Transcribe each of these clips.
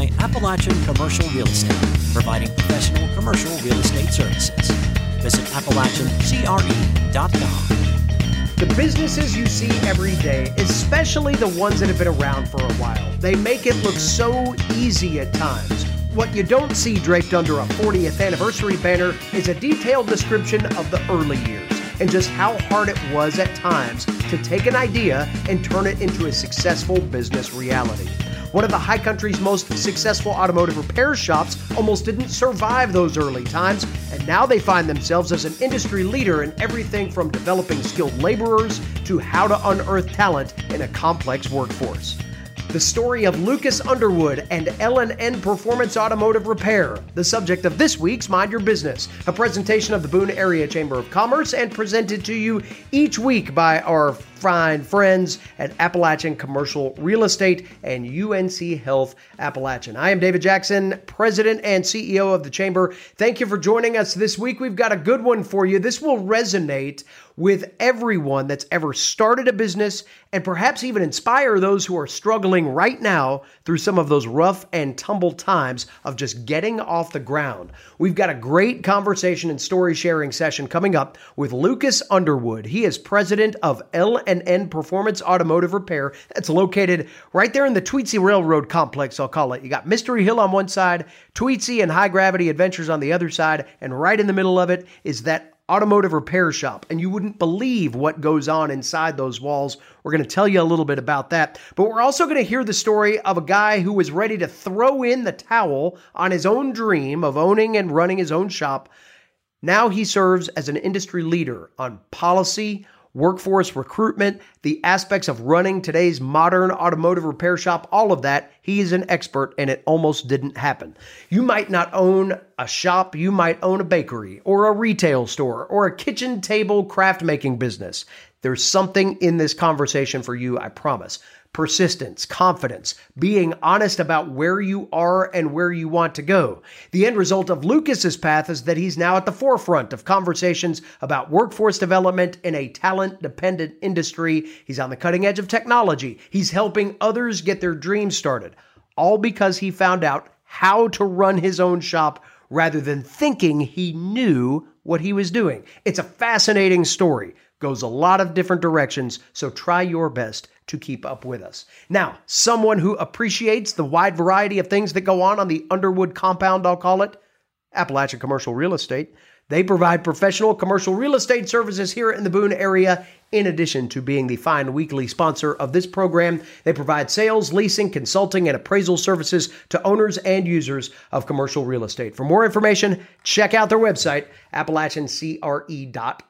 by Appalachian Commercial Real Estate, providing professional commercial real estate services. Visit AppalachianCRE.com. The businesses you see every day, especially the ones that have been around for a while, they make it look so easy at times. What you don't see draped under a 40th anniversary banner is a detailed description of the early years and just how hard it was at times to take an idea and turn it into a successful business reality. One of the high country's most successful automotive repair shops almost didn't survive those early times, and now they find themselves as an industry leader in everything from developing skilled laborers to how to unearth talent in a complex workforce. The story of Lucas Underwood and L&N Performance Automotive Repair, the subject of this week's Mind Your Business, a presentation of the Boone Area Chamber of Commerce and presented to you each week by our fine friends at Appalachian Commercial Real Estate and UNC Health Appalachian. I am David Jackson, President and CEO of the Chamber. Thank you for joining us this week. We've got a good one for you. This will resonate with everyone that's ever started a business and perhaps even inspire those who are struggling right now through some of those rough and tumble times of just getting off the ground. We've got a great conversation and story sharing session coming up with Lucas Underwood. He is president of L and N Performance Automotive Repair. That's located right there in the Tweetsie Railroad complex, I'll call it. You got Mystery Hill on one side, Tweetsie and High Gravity Adventures on the other side, and right in the middle of it is that automotive repair shop, and you wouldn't believe what goes on inside those walls. We're going to tell you a little bit about that. But we're also going to hear the story of a guy who was ready to throw in the towel on his own dream of owning and running his own shop. Now he serves as an industry leader on policy, workforce recruitment, the aspects of running today's modern automotive repair shop, all of that. He is an expert and it almost didn't happen. You might not own a shop, you might own a bakery or a retail store or a kitchen table craft making business. There's something in this conversation for you, I promise persistence, confidence, being honest about where you are and where you want to go. The end result of Lucas's path is that he's now at the forefront of conversations about workforce development in a talent dependent industry. He's on the cutting edge of technology. He's helping others get their dreams started, all because he found out how to run his own shop rather than thinking he knew what he was doing. It's a fascinating story goes a lot of different directions, so try your best to keep up with us. Now, someone who appreciates the wide variety of things that go on on the Underwood compound, I'll call it, Appalachian Commercial Real Estate. They provide professional commercial real estate services here in the Boone area. In addition to being the fine weekly sponsor of this program, they provide sales, leasing, consulting, and appraisal services to owners and users of commercial real estate. For more information, check out their website, appalachiancre.com com.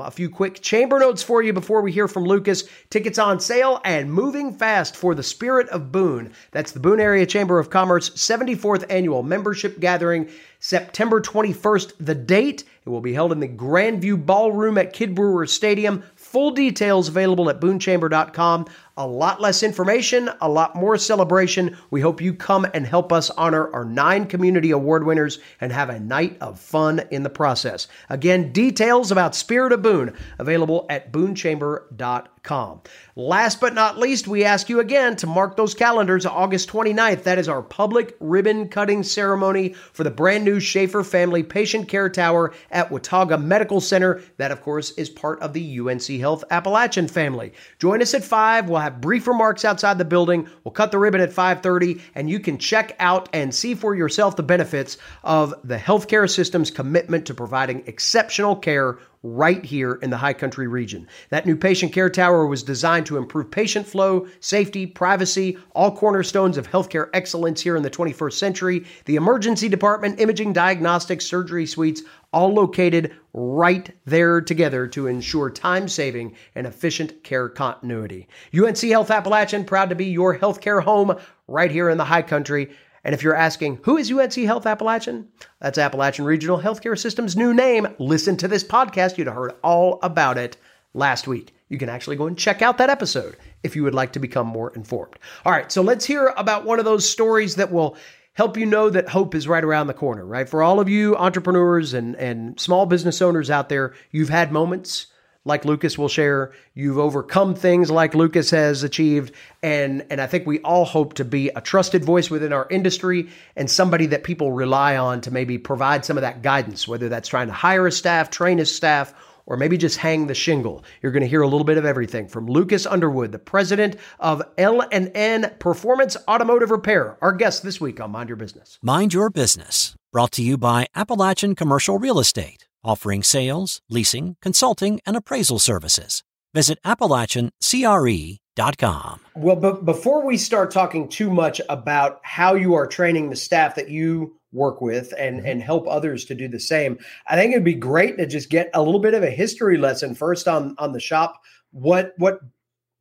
A few quick chamber notes for you before we hear from Lucas. Tickets on sale and moving fast for the Spirit of Boone. That's the Boone Area Chamber of Commerce 74th annual membership gathering, September 21st. The date it will be held in the Grandview Ballroom at Kidd Brewer Stadium. Full details available at boonechamber.com. A lot less information, a lot more celebration. We hope you come and help us honor our nine community award winners and have a night of fun in the process. Again, details about Spirit of Boone available at boonechamber.com. Last but not least, we ask you again to mark those calendars August 29th. That is our public ribbon cutting ceremony for the brand new Schaefer Family Patient Care Tower at Watauga Medical Center. That, of course, is part of the UNC Health Appalachian family. Join us at 5. We'll have brief remarks outside the building. We'll cut the ribbon at 5:30 and you can check out and see for yourself the benefits of the healthcare system's commitment to providing exceptional care right here in the High Country region. That new patient care tower was designed to improve patient flow, safety, privacy, all cornerstones of healthcare excellence here in the 21st century. The emergency department, imaging, diagnostics, surgery suites, all located right there together to ensure time saving and efficient care continuity. UNC Health Appalachian, proud to be your healthcare home right here in the High Country. And if you're asking, who is UNC Health Appalachian? That's Appalachian Regional Healthcare System's new name. Listen to this podcast. You'd have heard all about it last week. You can actually go and check out that episode if you would like to become more informed. All right, so let's hear about one of those stories that will help you know that hope is right around the corner, right? For all of you entrepreneurs and, and small business owners out there, you've had moments like Lucas will share. You've overcome things like Lucas has achieved. And, and I think we all hope to be a trusted voice within our industry and somebody that people rely on to maybe provide some of that guidance, whether that's trying to hire a staff, train a staff, or maybe just hang the shingle. You're going to hear a little bit of everything from Lucas Underwood, the president of L&N Performance Automotive Repair, our guest this week on Mind Your Business. Mind Your Business, brought to you by Appalachian Commercial Real Estate offering sales, leasing, consulting, and appraisal services. Visit AppalachianCRE.com. Well, but before we start talking too much about how you are training the staff that you work with and mm-hmm. and help others to do the same, I think it'd be great to just get a little bit of a history lesson first on on the shop. What what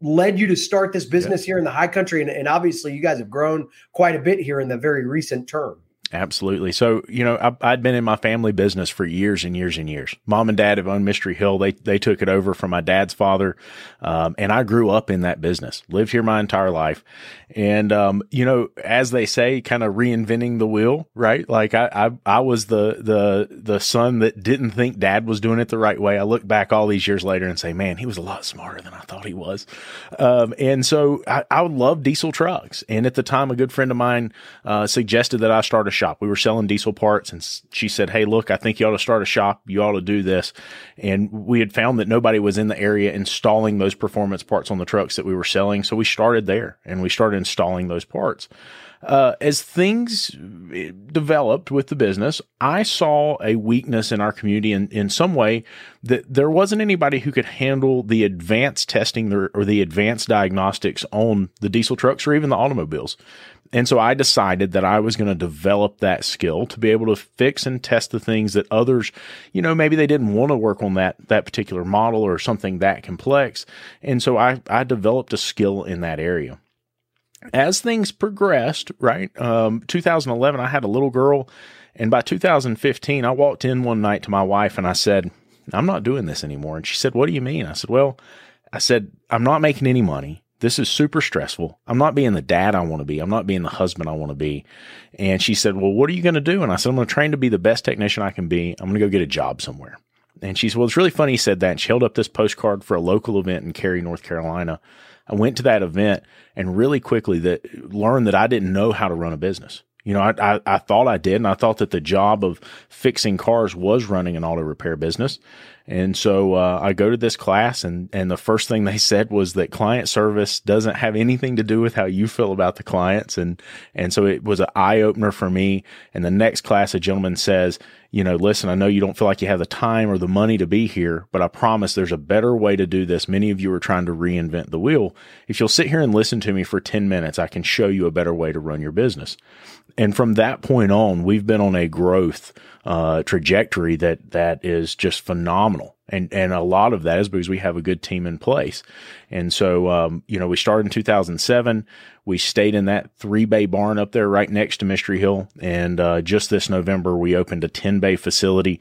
led you to start this business here in the high country and, and obviously you guys have grown quite a bit here in the very recent term Absolutely. So, you know, I, had been in my family business for years and years and years. Mom and dad have owned Mystery Hill. They, they took it over from my dad's father. Um, and I grew up in that business, lived here my entire life. And, um, you know, as they say, kind of reinventing the wheel, right? Like I, I, I was the, the, the son that didn't think dad was doing it the right way. I look back all these years later and say, man, he was a lot smarter than I thought he was. Um, and so I, I love diesel trucks. And at the time, a good friend of mine, uh, suggested that I start a shop. We were selling diesel parts, and she said, "Hey, look, I think you ought to start a shop. You ought to do this." And we had found that nobody was in the area installing those performance parts on the trucks that we were selling, so we started there and we started installing those parts. Uh, as things eh, developed with the business, I saw a weakness in our community in, in some way that there wasn't anybody who could handle the advanced testing or, or the advanced diagnostics on the diesel trucks or even the automobiles. And so I decided that I was going to develop that skill to be able to fix and test the things that others, you know, maybe they didn't want to work on that that particular model or something that complex. And so I I developed a skill in that area. As things progressed, right? Um, 2011, I had a little girl, and by 2015, I walked in one night to my wife and I said, "I'm not doing this anymore." And she said, "What do you mean?" I said, "Well." I said, I'm not making any money. This is super stressful. I'm not being the dad I want to be. I'm not being the husband I want to be. And she said, Well, what are you going to do? And I said, I'm going to train to be the best technician I can be. I'm going to go get a job somewhere. And she said, Well, it's really funny you said that. And she held up this postcard for a local event in Cary, North Carolina. I went to that event and really quickly that learned that I didn't know how to run a business. You know, I, I, I, thought I did, and I thought that the job of fixing cars was running an auto repair business. And so uh, I go to this class, and and the first thing they said was that client service doesn't have anything to do with how you feel about the clients, and and so it was an eye opener for me. And the next class, a gentleman says, you know, listen, I know you don't feel like you have the time or the money to be here, but I promise there's a better way to do this. Many of you are trying to reinvent the wheel. If you'll sit here and listen to me for 10 minutes, I can show you a better way to run your business. And from that point on, we've been on a growth uh, trajectory that that is just phenomenal. And and a lot of that is because we have a good team in place. And so, um, you know, we started in 2007. We stayed in that three bay barn up there right next to Mystery Hill. And uh, just this November, we opened a 10 bay facility.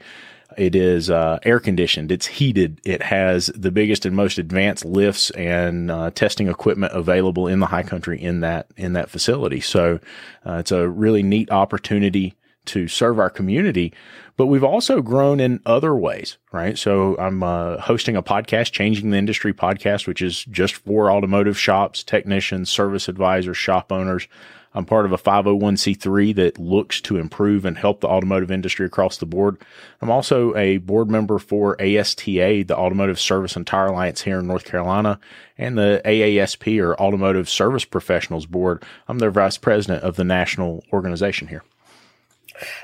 It is uh, air conditioned. It's heated. It has the biggest and most advanced lifts and uh, testing equipment available in the high country in that in that facility. So uh, it's a really neat opportunity to serve our community, but we've also grown in other ways, right? So I'm uh, hosting a podcast, Changing the Industry podcast, which is just for automotive shops, technicians, service advisors, shop owners. I'm part of a 501c3 that looks to improve and help the automotive industry across the board. I'm also a board member for ASTA, the Automotive Service and Tire Alliance here in North Carolina, and the AASP or Automotive Service Professionals Board. I'm their vice president of the national organization here.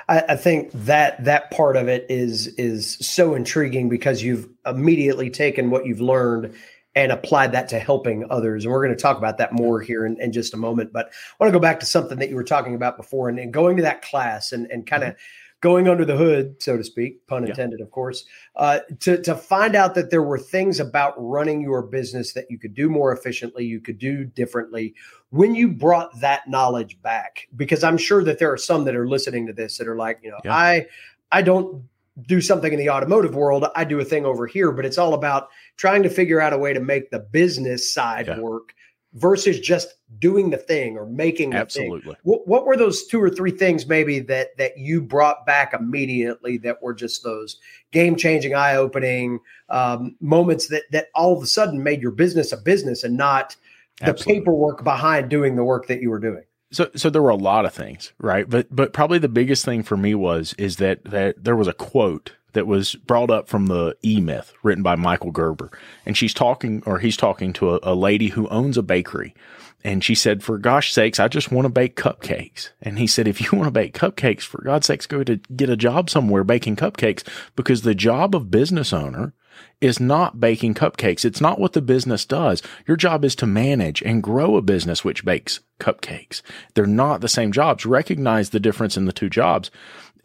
I, I, think that that part of it is is so intriguing because you've immediately taken what you've learned and applied that to helping others. And we're going to talk about that more here in, in just a moment. But I want to go back to something that you were talking about before and, and going to that class and, and kind of mm-hmm going under the hood, so to speak, pun intended, yeah. of course, uh, to to find out that there were things about running your business that you could do more efficiently, you could do differently. When you brought that knowledge back, because I'm sure that there are some that are listening to this that are like, you know, yeah. I I don't do something in the automotive world. I do a thing over here, but it's all about trying to figure out a way to make the business side yeah. work versus just doing the thing or making the Absolutely. thing. What, what were those two or three things maybe that that you brought back immediately that were just those game changing, eye opening um, moments that that all of a sudden made your business a business and not the Absolutely. paperwork behind doing the work that you were doing? So, so there were a lot of things, right? But, but probably the biggest thing for me was, is that, that there was a quote that was brought up from the E Myth written by Michael Gerber. And she's talking, or he's talking to a, a lady who owns a bakery. And she said, for gosh sakes, I just want to bake cupcakes. And he said, if you want to bake cupcakes, for God's sakes, go to get a job somewhere baking cupcakes because the job of business owner is not baking cupcakes. It's not what the business does. Your job is to manage and grow a business which bakes cupcakes. They're not the same jobs. Recognize the difference in the two jobs.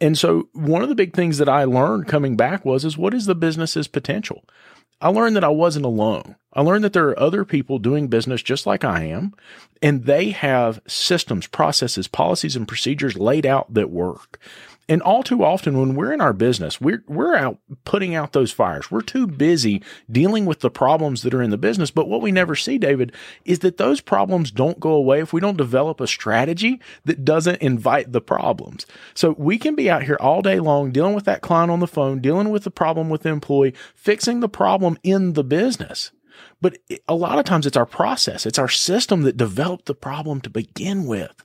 And so one of the big things that I learned coming back was is what is the business's potential? I learned that I wasn't alone. I learned that there are other people doing business just like I am, and they have systems, processes, policies, and procedures laid out that work. And all too often when we're in our business, we're we're out putting out those fires. We're too busy dealing with the problems that are in the business. But what we never see, David, is that those problems don't go away if we don't develop a strategy that doesn't invite the problems. So we can be out here all day long dealing with that client on the phone, dealing with the problem with the employee, fixing the problem in the business. But a lot of times it's our process, it's our system that developed the problem to begin with.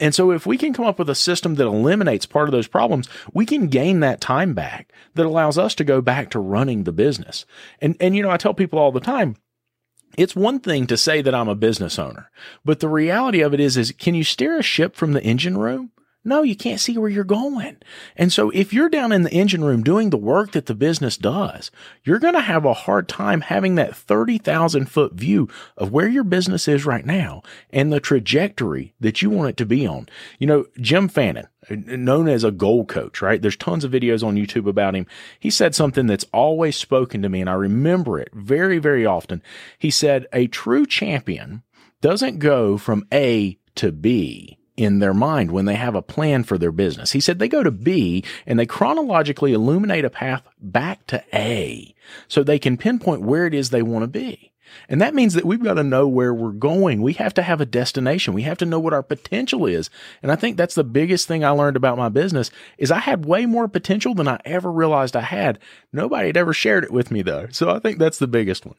And so if we can come up with a system that eliminates part of those problems, we can gain that time back that allows us to go back to running the business. And, and, you know, I tell people all the time, it's one thing to say that I'm a business owner, but the reality of it is, is can you steer a ship from the engine room? No, you can't see where you're going. And so if you're down in the engine room doing the work that the business does, you're going to have a hard time having that 30,000 foot view of where your business is right now and the trajectory that you want it to be on. You know, Jim Fannin, known as a goal coach, right? There's tons of videos on YouTube about him. He said something that's always spoken to me and I remember it very, very often. He said, a true champion doesn't go from A to B in their mind when they have a plan for their business. He said they go to B and they chronologically illuminate a path back to A so they can pinpoint where it is they want to be. And that means that we've got to know where we're going. We have to have a destination. We have to know what our potential is. And I think that's the biggest thing I learned about my business is I had way more potential than I ever realized I had. Nobody had ever shared it with me though. So I think that's the biggest one.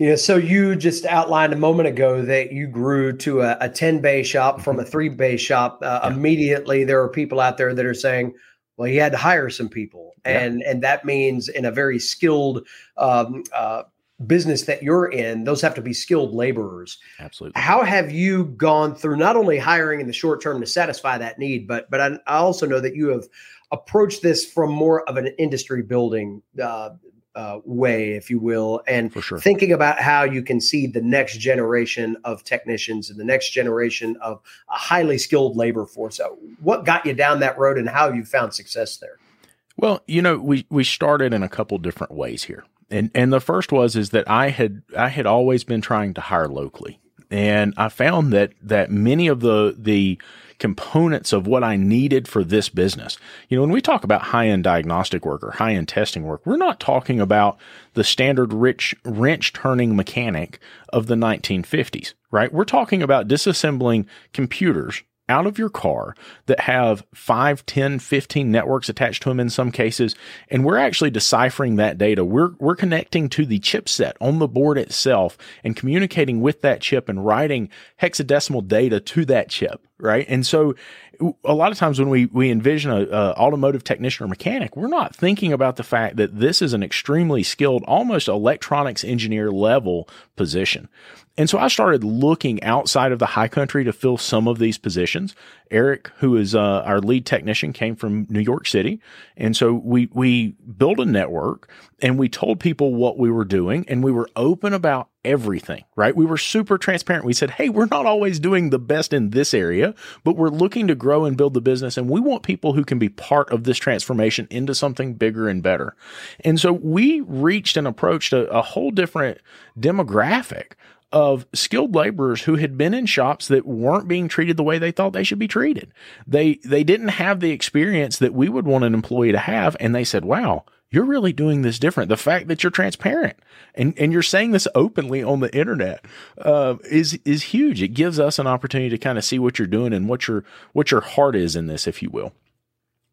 You know, so you just outlined a moment ago that you grew to a, a 10 bay shop from a three bay shop. Uh, yeah. Immediately, there are people out there that are saying, well, he had to hire some people. And, and that means in a very skilled um, uh, business that you're in, those have to be skilled laborers. Absolutely. How have you gone through not only hiring in the short term to satisfy that need, but but I, I also know that you have approached this from more of an industry building uh, uh, way, if you will, and For sure. thinking about how you can see the next generation of technicians and the next generation of a highly skilled labor force. What got you down that road, and how you found success there? Well, you know, we we started in a couple different ways here, and and the first was is that I had I had always been trying to hire locally, and I found that that many of the the components of what I needed for this business. You know, when we talk about high end diagnostic work or high end testing work, we're not talking about the standard rich wrench turning mechanic of the 1950s, right? We're talking about disassembling computers out of your car that have 5, 10, 15 networks attached to them in some cases. And we're actually deciphering that data. We're, we're connecting to the chipset on the board itself and communicating with that chip and writing hexadecimal data to that chip. Right. And so a lot of times when we, we envision a, a automotive technician or mechanic, we're not thinking about the fact that this is an extremely skilled, almost electronics engineer level position. And so I started looking outside of the high country to fill some of these positions. Eric, who is uh, our lead technician, came from New York City, and so we we built a network and we told people what we were doing, and we were open about everything. Right? We were super transparent. We said, "Hey, we're not always doing the best in this area, but we're looking to grow and build the business, and we want people who can be part of this transformation into something bigger and better." And so we reached and approached a, a whole different demographic of skilled laborers who had been in shops that weren't being treated the way they thought they should be treated. They they didn't have the experience that we would want an employee to have and they said, "Wow, you're really doing this different. The fact that you're transparent and, and you're saying this openly on the internet uh, is is huge. It gives us an opportunity to kind of see what you're doing and what your what your heart is in this, if you will.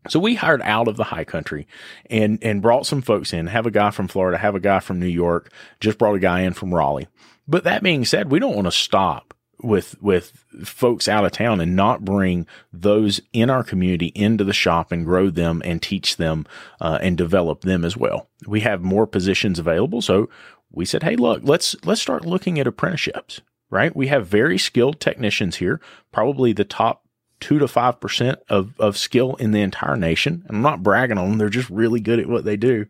So we hired out of the high country and and brought some folks in. Have a guy from Florida, have a guy from New York, just brought a guy in from Raleigh. But that being said, we don't want to stop with with folks out of town and not bring those in our community into the shop and grow them and teach them uh, and develop them as well. We have more positions available, so we said, "Hey, look, let's let's start looking at apprenticeships." Right? We have very skilled technicians here, probably the top two to five percent of of skill in the entire nation. I'm not bragging on them; they're just really good at what they do.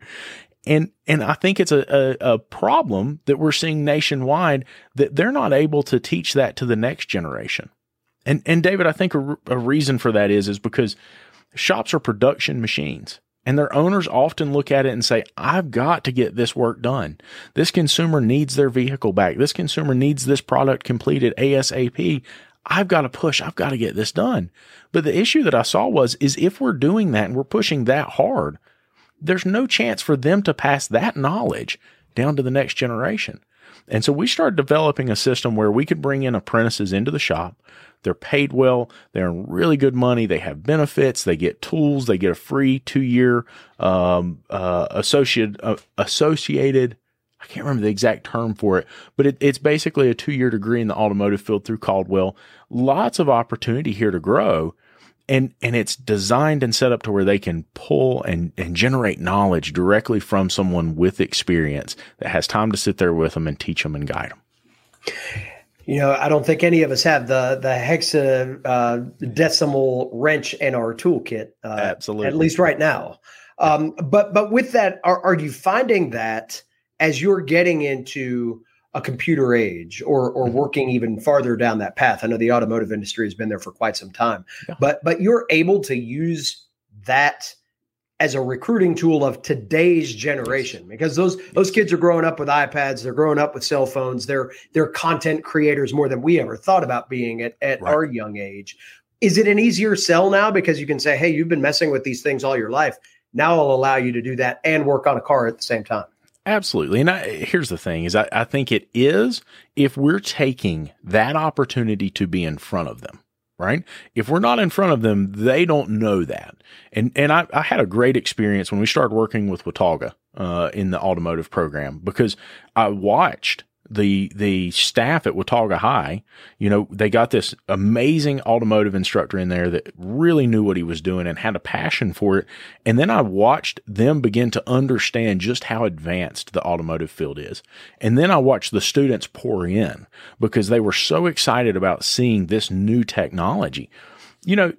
And and I think it's a, a, a, problem that we're seeing nationwide that they're not able to teach that to the next generation. And and David, I think a, a reason for that is is because shops are production machines. And their owners often look at it and say, I've got to get this work done. This consumer needs their vehicle back. This consumer needs this product completed ASAP. I've got to push. I've got to get this done. But the issue that I saw was, is if we're doing that and we're pushing that hard, there's no chance for them to pass that knowledge down to the next generation. And so we started developing a system where we could bring in apprentices into the shop. They're paid well. They're in really good money. They have benefits. They get tools. They get a free two year um, uh, associated uh, associated. I can't remember the exact term for it, but it, it's basically a two year degree in the automotive field through Caldwell. Lots of opportunity here to grow and and it's designed and set up to where they can pull and and generate knowledge directly from someone with experience that has time to sit there with them and teach them and guide them. You know, I don't think any of us have the the hexa uh, decimal wrench in our toolkit. Uh, Absolutely, at least right now. Um, but but with that, are, are you finding that as you're getting into a computer age or or mm-hmm. working even farther down that path. I know the automotive industry has been there for quite some time. Yeah. But but you're able to use that as a recruiting tool of today's generation because those those kids are growing up with iPads, they're growing up with cell phones, they're they're content creators more than we ever thought about being at, at right. our young age. Is it an easier sell now because you can say, "Hey, you've been messing with these things all your life. Now I'll allow you to do that and work on a car at the same time." Absolutely. And I, here's the thing is I, I think it is if we're taking that opportunity to be in front of them right? If we're not in front of them, they don't know that. And and I, I had a great experience when we started working with Watauga uh, in the automotive program because I watched the the staff at Watauga High, you know, they got this amazing automotive instructor in there that really knew what he was doing and had a passion for it. And then I watched them begin to understand just how advanced the automotive field is. And then I watched the students pour in because they were so excited about seeing this new technology you know,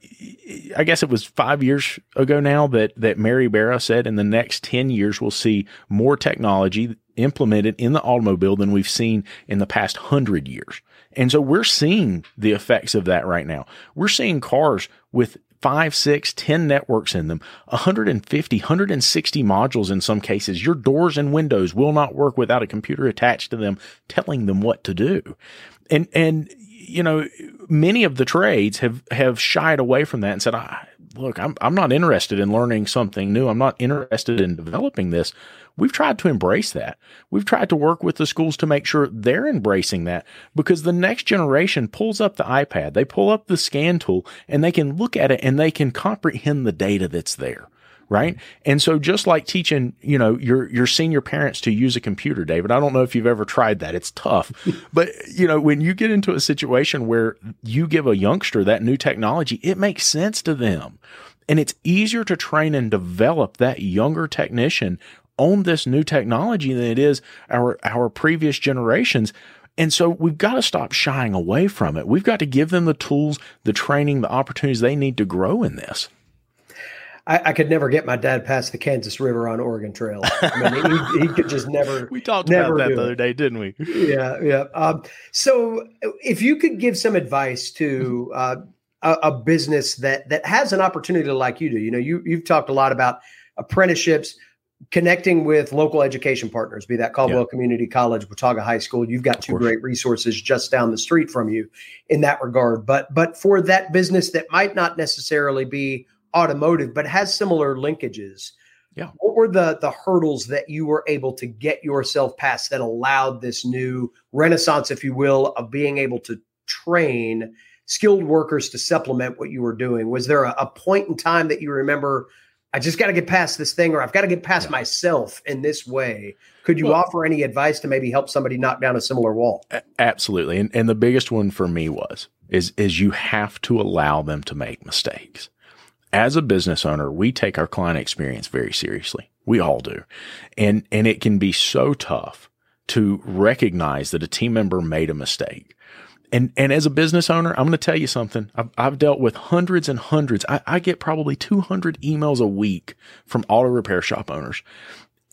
I guess it was five years ago now that that Mary Barra said in the next ten years we'll see more technology implemented in the automobile than we've seen in the past hundred years. And so we're seeing the effects of that right now. We're seeing cars with five, six, ten networks in them, 150, 160 modules in some cases. Your doors and windows will not work without a computer attached to them telling them what to do. And, and, you know, many of the trades have, have shied away from that and said, look, I'm, I'm not interested in learning something new. I'm not interested in developing this. We've tried to embrace that. We've tried to work with the schools to make sure they're embracing that because the next generation pulls up the iPad, they pull up the scan tool and they can look at it and they can comprehend the data that's there. Right. And so just like teaching, you know, your, your senior parents to use a computer, David, I don't know if you've ever tried that. It's tough, but you know, when you get into a situation where you give a youngster that new technology, it makes sense to them. And it's easier to train and develop that younger technician on this new technology than it is our our previous generations. And so we've got to stop shying away from it. We've got to give them the tools, the training, the opportunities they need to grow in this. I, I could never get my dad past the Kansas River on Oregon Trail. I mean, he, he could just never. We talked about that the other day, didn't we? Yeah, yeah. Um, so, if you could give some advice to uh, a, a, business that that has an opportunity like you do, you know, you you've talked a lot about apprenticeships connecting with local education partners, be that Caldwell yep. Community College, Watauga High School. You've got two great resources just down the street from you in that regard. But but for that business that might not necessarily be automotive, but has similar linkages, Yeah. What were the the hurdles that you were able to get yourself past that allowed this new renaissance, if you will, of being able to train skilled workers to supplement what you were doing? Was there a, a point in time that you remember? I just got to get past this thing, or I've got to get past yeah. myself in this way. Could you well, offer any advice to maybe help somebody knock down a similar wall? Absolutely, and and the biggest one for me was is is you have to allow them to make mistakes. As a business owner, we take our client experience very seriously. We all do, and and it can be so tough to recognize that a team member made a mistake and and as a business owner, I'm going to tell you something. I've, I've dealt with hundreds and hundreds. I, I get probably 200 emails a week from auto repair shop owners,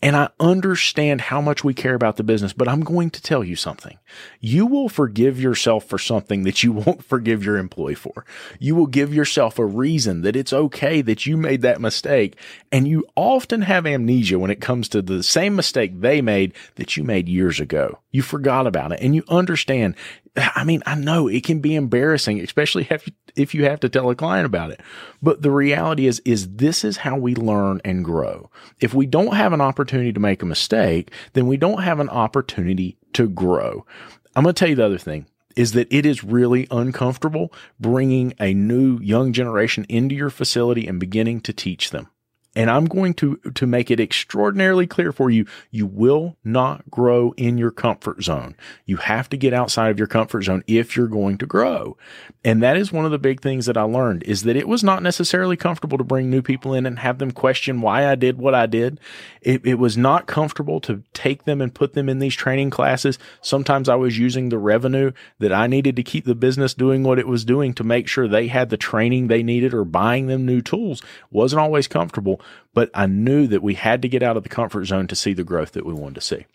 and I understand how much we care about the business, but I'm going to tell you something. You will forgive yourself for something that you won't forgive your employee for. You will give yourself a reason that it's okay that you made that mistake. And you often have amnesia when it comes to the same mistake they made that you made years ago. You forgot about it and you understand. I mean, I know it can be embarrassing, especially if, if you have to tell a client about it. But the reality is, is this is how we learn and grow. If we don't have an opportunity to make a mistake, then we don't have an opportunity to grow. I'm going to tell you the other thing is that it is really uncomfortable bringing a new young generation into your facility and beginning to teach them. And I'm going to, to make it extraordinarily clear for you. You will not grow in your comfort zone. You have to get outside of your comfort zone if you're going to grow. And that is one of the big things that I learned is that it was not necessarily comfortable to bring new people in and have them question why I did what I did. It, it was not comfortable to take them and put them in these training classes. Sometimes I was using the revenue that I needed to keep the business doing what it was doing to make sure they had the training they needed or buying them new tools. Wasn't always comfortable but I knew that we had to get out of the comfort zone to see the growth that we wanted to see.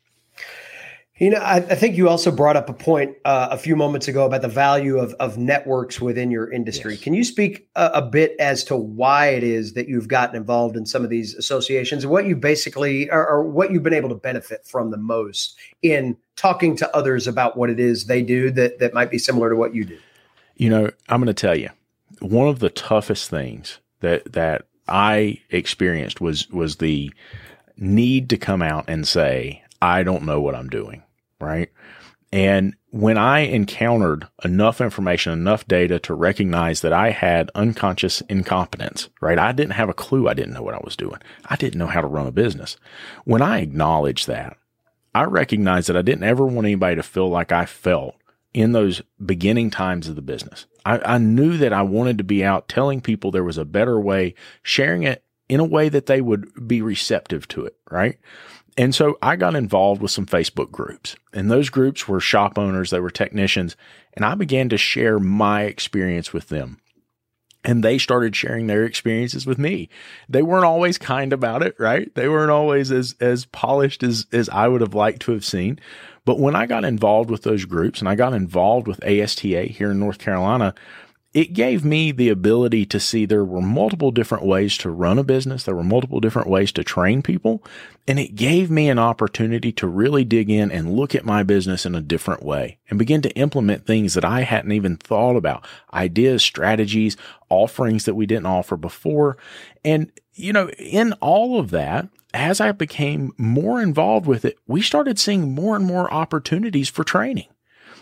You know, I, I think you also brought up a point uh, a few moments ago about the value of, of networks within your industry. Yes. Can you speak a, a, bit as to why it is that you've gotten involved in some of these associations and what you basically or, or what you've been able to benefit from the most in talking to others about what it is they do that, that might be similar to what you do? You know, I'm going to tell you one of the toughest things that that I experienced was was the need to come out and say, I don't know what I'm doing, right? And when I encountered enough information, enough data to recognize that I had unconscious incompetence, right? I didn't have a clue. I didn't know what I was doing. I didn't know how to run a business. When I acknowledged that, I recognized that I didn't ever want anybody to feel like I felt in those beginning times of the business. I, I, knew that I wanted to be out telling people there was a better way, sharing it in a way that they would be receptive to it, right? And so I got involved with some Facebook groups, and those groups were shop owners, they were technicians, and I began to share my experience with them. And they started sharing their experiences with me. They weren't always kind about it, right? They weren't always as as polished as as I would have liked to have seen, but when I got involved with those groups and I got involved with ASTA here in North Carolina, it gave me the ability to see there were multiple different ways to run a business. There were multiple different ways to train people. And it gave me an opportunity to really dig in and look at my business in a different way and begin to implement things that I hadn't even thought about ideas, strategies, offerings that we didn't offer before. And, you know, in all of that, as I became more involved with it, we started seeing more and more opportunities for training.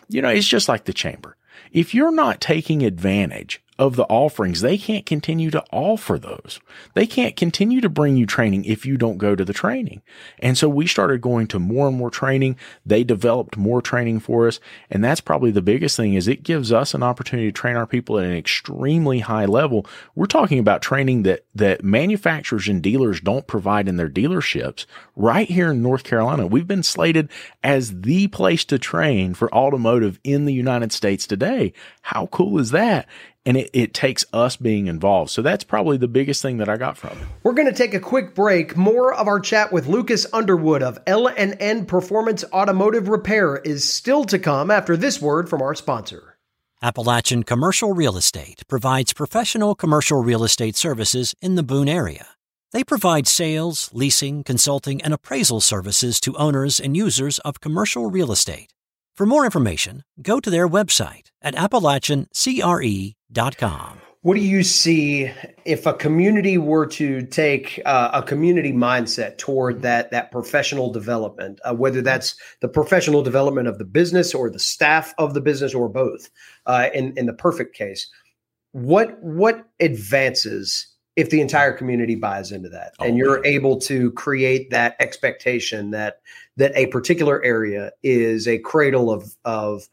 You know, it's just like the chamber. If you're not taking advantage of the offerings, they can't continue to offer those. They can't continue to bring you training if you don't go to the training. And so we started going to more and more training. They developed more training for us. And that's probably the biggest thing is it gives us an opportunity to train our people at an extremely high level. We're talking about training that, that manufacturers and dealers don't provide in their dealerships right here in North Carolina. We've been slated as the place to train for automotive in the United States today. How cool is that? And it, it takes us being involved. So that's probably the biggest thing that I got from it. We're going to take a quick break. More of our chat with Lucas Underwood of L&N Performance Automotive Repair is still to come after this word from our sponsor. Appalachian Commercial Real Estate provides professional commercial real estate services in the Boone area. They provide sales, leasing, consulting, and appraisal services to owners and users of commercial real estate. For more information, go to their website at appalachiancre.com. What do you see if a community were to take uh, a community mindset toward that that professional development, uh, whether that's the professional development of the business or the staff of the business or both? Uh, in in the perfect case, what what advances if the entire community buys into that and oh, you're able to create that expectation that that a particular area is a cradle of of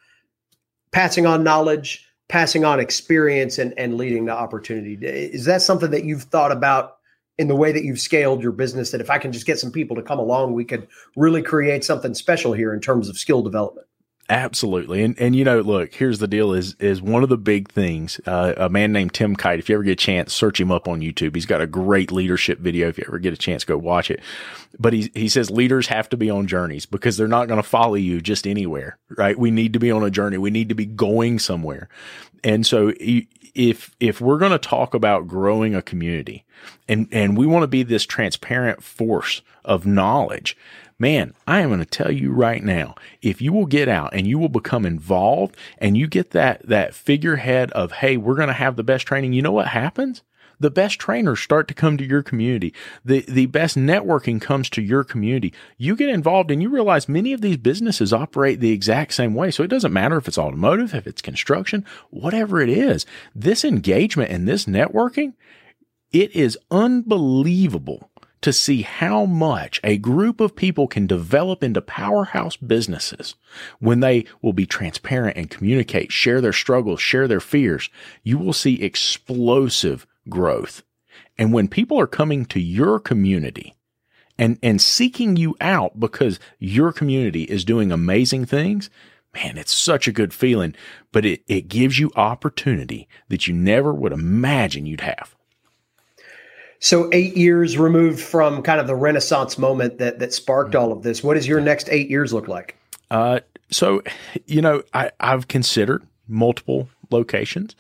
passing on knowledge passing on experience and, and leading to opportunity. Is that something that you've thought about in the way that you've scaled your business? That if I can just get some people to come along, we could really create something special here in terms of skill development. Absolutely. And and you know, look, here's the deal is is one of the big things, uh, a man named Tim Kight. if you ever get a chance, search him up on YouTube. He's got a great leadership video. If you ever get a chance, go watch it. But he he says leaders have to be on journeys because they're not going to follow you just anywhere, right? We need to be on a journey. We need to be going somewhere. And so if if we're going to talk about growing a community and and we want to be this transparent force of knowledge man, I am going to tell you right now, if you will get out and you will become involved and you get that, that figurehead of, Hey, we're going to have the best training. You know what happens? The best trainers start to come to your community. The, the best networking comes to your community. You get involved and you realize many of these businesses operate the exact same way. So it doesn't matter if it's automotive, if it's construction, whatever it is. This engagement and this networking, it is unbelievable to see how much a group of people can develop into powerhouse businesses when they will be transparent and communicate, share their struggles, share their fears. You will see explosive growth. And when people are coming to your community and, and seeking you out because your community is doing amazing things, man, it's such a good feeling, but it, it gives you opportunity that you never would imagine you'd have. So eight years removed from kind of the renaissance moment that that sparked all of this. What does your next eight years look like? Uh, so, you know, I, I've considered multiple locations.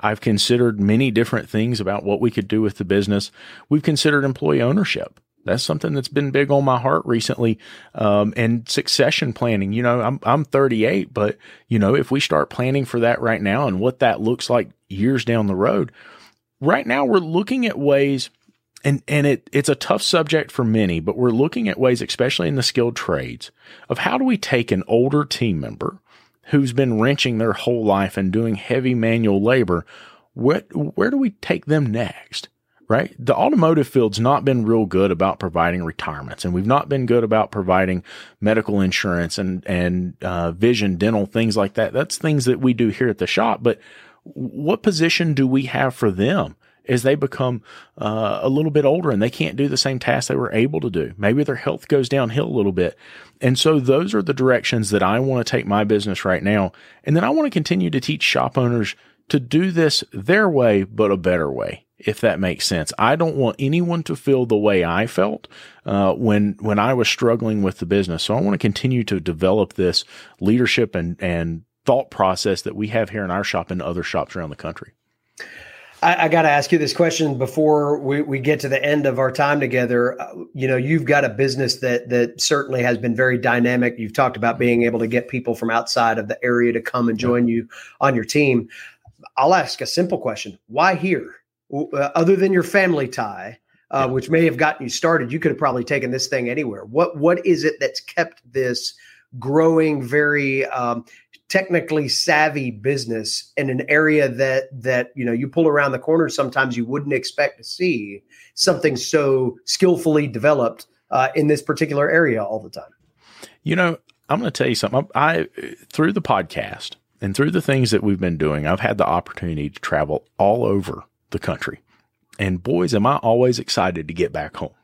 I've considered many different things about what we could do with the business. We've considered employee ownership. That's something that's been big on my heart recently. Um, and succession planning. You know, I'm I'm 38, but you know, if we start planning for that right now and what that looks like years down the road, right now we're looking at ways and and it it's a tough subject for many, but we're looking at ways, especially in the skilled trades, of how do we take an older team member who's been wrenching their whole life and doing heavy manual labor, what where do we take them next? Right? The automotive field's not been real good about providing retirements, and we've not been good about providing medical insurance and and uh, vision, dental, things like that. That's things that we do here at the shop. But what position do we have for them? As they become uh, a little bit older and they can't do the same tasks they were able to do. Maybe their health goes downhill a little bit. And so those are the directions that I want to take my business right now. And then I want to continue to teach shop owners to do this their way, but a better way. If that makes sense, I don't want anyone to feel the way I felt uh, when when I was struggling with the business. So I want to continue to develop this leadership and and thought process that we have here in our shop and other shops around the country. I, I got to ask you this question before we, we get to the end of our time together. Uh, you know, you've got a business that that certainly has been very dynamic. You've talked about being able to get people from outside of the area to come and join you on your team. I'll ask a simple question: Why here? Uh, other than your family tie, uh, which may have gotten you started, you could have probably taken this thing anywhere. What what is it that's kept this growing very um, technically savvy business in an area that that you know you pull around the corner sometimes you wouldn't expect to see something so skillfully developed uh, in this particular area all the time. You know i'm going to tell you something. I, through the podcast and through the things that we've been doing i've had the opportunity to travel all over the country. And boys am i always excited to get back home.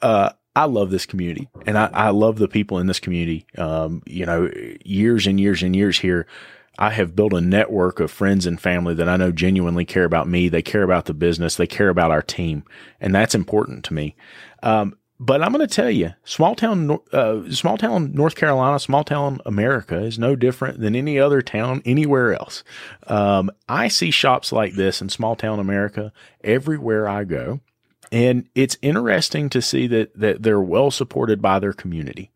Uh, I love this community and I, I love the people in this community. Um, you know, years and years and years here, I have built a network of friends and family that I know genuinely care about me. They care about the business. They care about our team. And that's important to me. Um, but I'm going to tell you, small town, uh, small town North Carolina, small town America is no different than any other town anywhere else. Um, I see shops like this in small town America everywhere I go. And it's interesting to see that, that they're well supported by their community.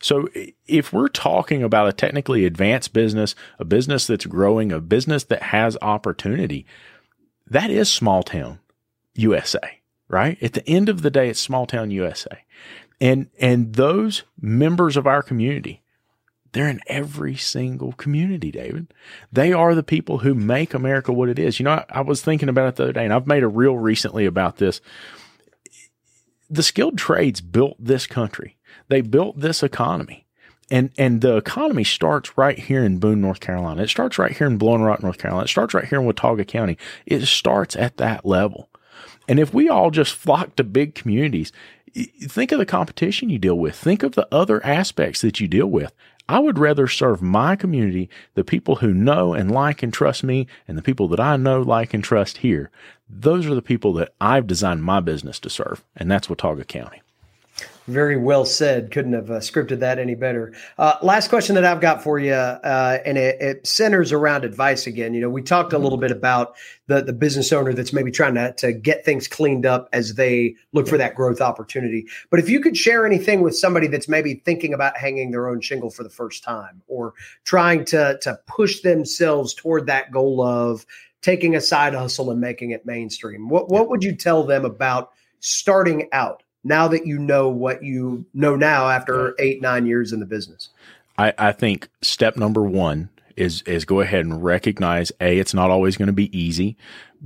So if we're talking about a technically advanced business, a business that's growing, a business that has opportunity, that is small town USA, right? At the end of the day, it's small town USA. And, and those members of our community, they're in every single community, David. They are the people who make America what it is. You know, I, I was thinking about it the other day, and I've made a reel recently about this. The skilled trades built this country. They built this economy. And and the economy starts right here in Boone, North Carolina. It starts right here in Blowing Rock, North Carolina. It starts right here in Watauga County. It starts at that level. And if we all just flock to big communities, think of the competition you deal with. Think of the other aspects that you deal with. I would rather serve my community, the people who know and like and trust me, and the people that I know, like, and trust here. Those are the people that I've designed my business to serve, and that's Watauga County. Very well said. Couldn't have uh, scripted that any better. Uh, last question that I've got for you, uh, and it, it, centers around advice again. You know, we talked a little bit about the the business owner that's maybe trying to to get things cleaned up as they look for that growth opportunity. But if you could share anything with somebody that's maybe thinking about hanging their own shingle for the first time, or trying to to push themselves toward that goal of taking a side hustle and making it mainstream, what what would you tell them about starting out? Now that you know what you know now after eight, nine years in the business? I, I think step number one is is go ahead and recognize a it's not always going to be easy.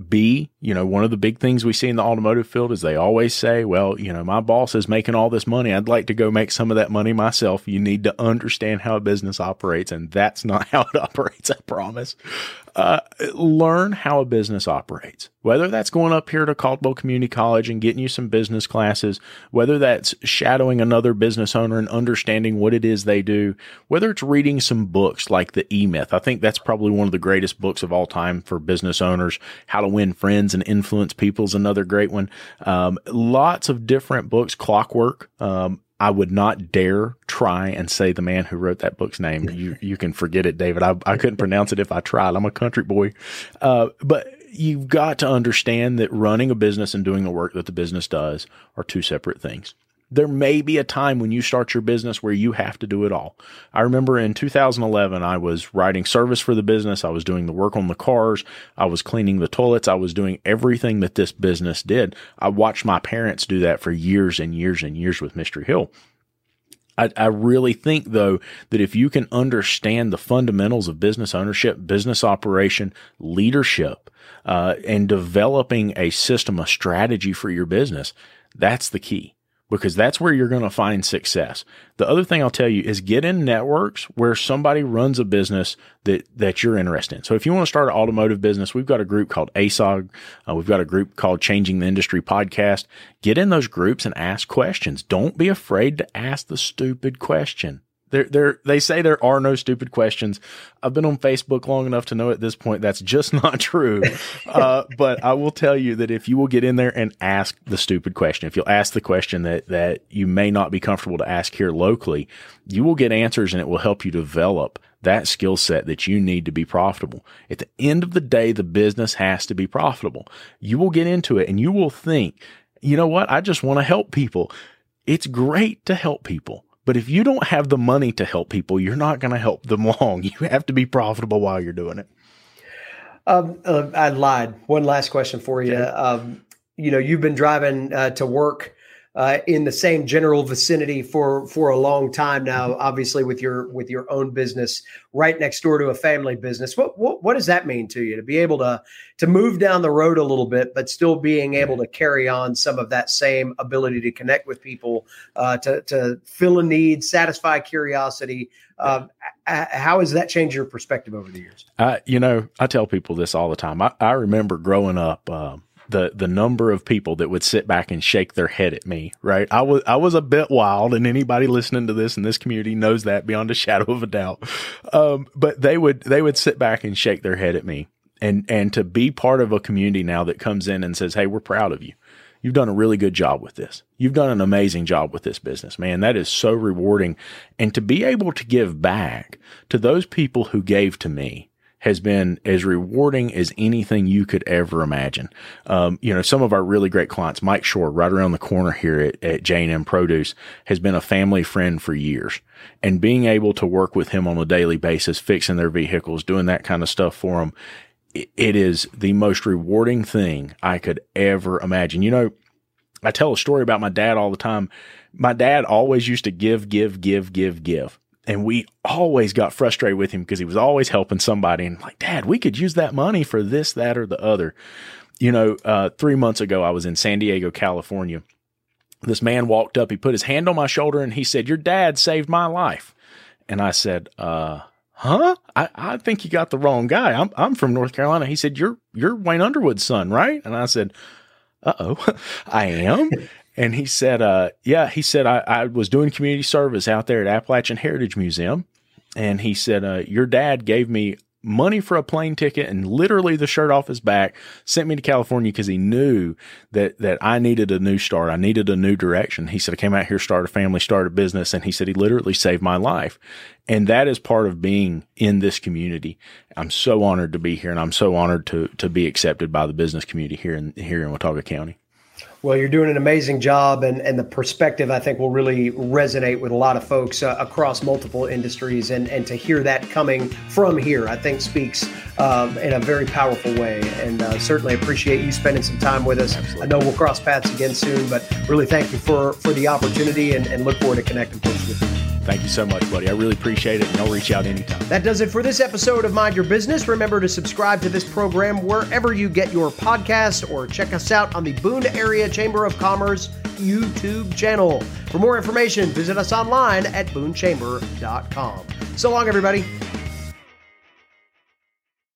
B, you know, one of the big things we see in the automotive field is they always say, well, you know, my boss is making all this money. I'd like to go make some of that money myself. You need to understand how a business operates, and that's not how it operates, I promise uh, learn how a business operates. Whether that's going up here to Caldwell Community College and getting you some business classes, whether that's shadowing another business owner and understanding what it is they do, whether it's reading some books like The E Myth. I think that's probably one of the greatest books of all time for business owners. How to Win Friends and Influence People is another great one. Um, lots of different books. Clockwork. Um, I would not dare try and say the man who wrote that book's name. You you can forget it, David. I, I couldn't pronounce it if I tried. I'm a country boy, uh, but you've got to understand that running a business and doing the work that the business does are two separate things there may be a time when you start your business where you have to do it all. I remember in 2011, I was writing service for the business. I was doing the work on the cars. I was cleaning the toilets. I was doing everything that this business did. I watched my parents do that for years and years and years with Mystery Hill. I, I, really think, though, that if you can understand the fundamentals of business ownership, business operation, leadership, uh, and developing a system, a strategy for your business, that's the key because that's where you're going to find success. The other thing I'll tell you is get in networks where somebody runs a business that, that you're interested in. So if you want to start an automotive business, we've got a group called ASOG. Uh, we've got a group called Changing the Industry podcast. Get in those groups and ask questions. Don't be afraid to ask the stupid question. There, there, they say there are no stupid questions. I've been on Facebook long enough to know at this point that's just not true. uh, but I will tell you that if you will get in there and ask the stupid question, if you'll ask the question that, that you may not be comfortable to ask here locally, you will get answers and it will help you develop that skill set that you need to be profitable. At the end of the day, the business has to be profitable. You will get into it and you will think, you know what? I just want to help people. It's great to help people but if you don't have the money to help people, you're not going to help them long. You have to be profitable while you're doing it. Um, uh, I lied. One last question for you. Okay. Um, you know, you've been driving uh, to work uh, in the same general vicinity for for a long time now. Mm-hmm. Obviously, with your with your own business right next door to a family business, what what, what does that mean to you to be able to to move down the road a little bit, but still being able to carry on some of that same ability to connect with people, uh, to to fill a need, satisfy curiosity. Uh, how has that changed your perspective over the years? Uh, you know, I tell people this all the time. I, I remember growing up. Um, the the number of people that would sit back and shake their head at me, right? I was I was a bit wild, and anybody listening to this in this community knows that beyond a shadow of a doubt. Um, but they would they would sit back and shake their head at me, and and to be part of a community now that comes in and says, "Hey, we're proud of you. You've done a really good job with this. You've done an amazing job with this business, man. That is so rewarding, and to be able to give back to those people who gave to me." Has been as rewarding as anything you could ever imagine. Um, you know, some of our really great clients, Mike Shore, right around the corner here at, at J&M Produce, has been a family friend for years. And being able to work with him on a daily basis, fixing their vehicles, doing that kind of stuff for them, it is the most rewarding thing I could ever imagine. You know, I tell a story about my dad all the time. My dad always used to give, give, give, give, give. And we always got frustrated with him because he was always helping somebody and like, Dad, we could use that money for this, that, or the other. You know, uh, three months ago, I was in San Diego, California. This man walked up, he put his hand on my shoulder and he said, Your dad saved my life. And I said, uh, huh? I, I think you got the wrong guy. I'm, I'm from North Carolina. He said, you're, you're Wayne Underwood's son, right? And I said, uh oh, I am. And he said, uh, yeah, he said, I, I was doing community service out there at Appalachian Heritage Museum. And he said, uh, your dad gave me money for a plane ticket and literally the shirt off his back sent me to California because he knew that that I needed a new start. I needed a new direction. He said I came out here, started a family, started a business, and he said he literally saved my life. And that is part of being in this community. I'm so honored to be here and I'm so honored to to be accepted by the business community here in here in Watauga County. Well, you're doing an amazing job, and, and the perspective I think will really resonate with a lot of folks uh, across multiple industries. And, and to hear that coming from here, I think speaks um, in a very powerful way. And uh, certainly appreciate you spending some time with us. Absolutely. I know we'll cross paths again soon, but really thank you for, for the opportunity and, and look forward to connecting folks with you. Thank you so much, buddy. I really appreciate it, and I'll reach out anytime. That does it for this episode of Mind Your Business. Remember to subscribe to this program wherever you get your podcast or check us out on the Boone Area Chamber of Commerce YouTube channel. For more information, visit us online at boonechamber.com. So long, everybody.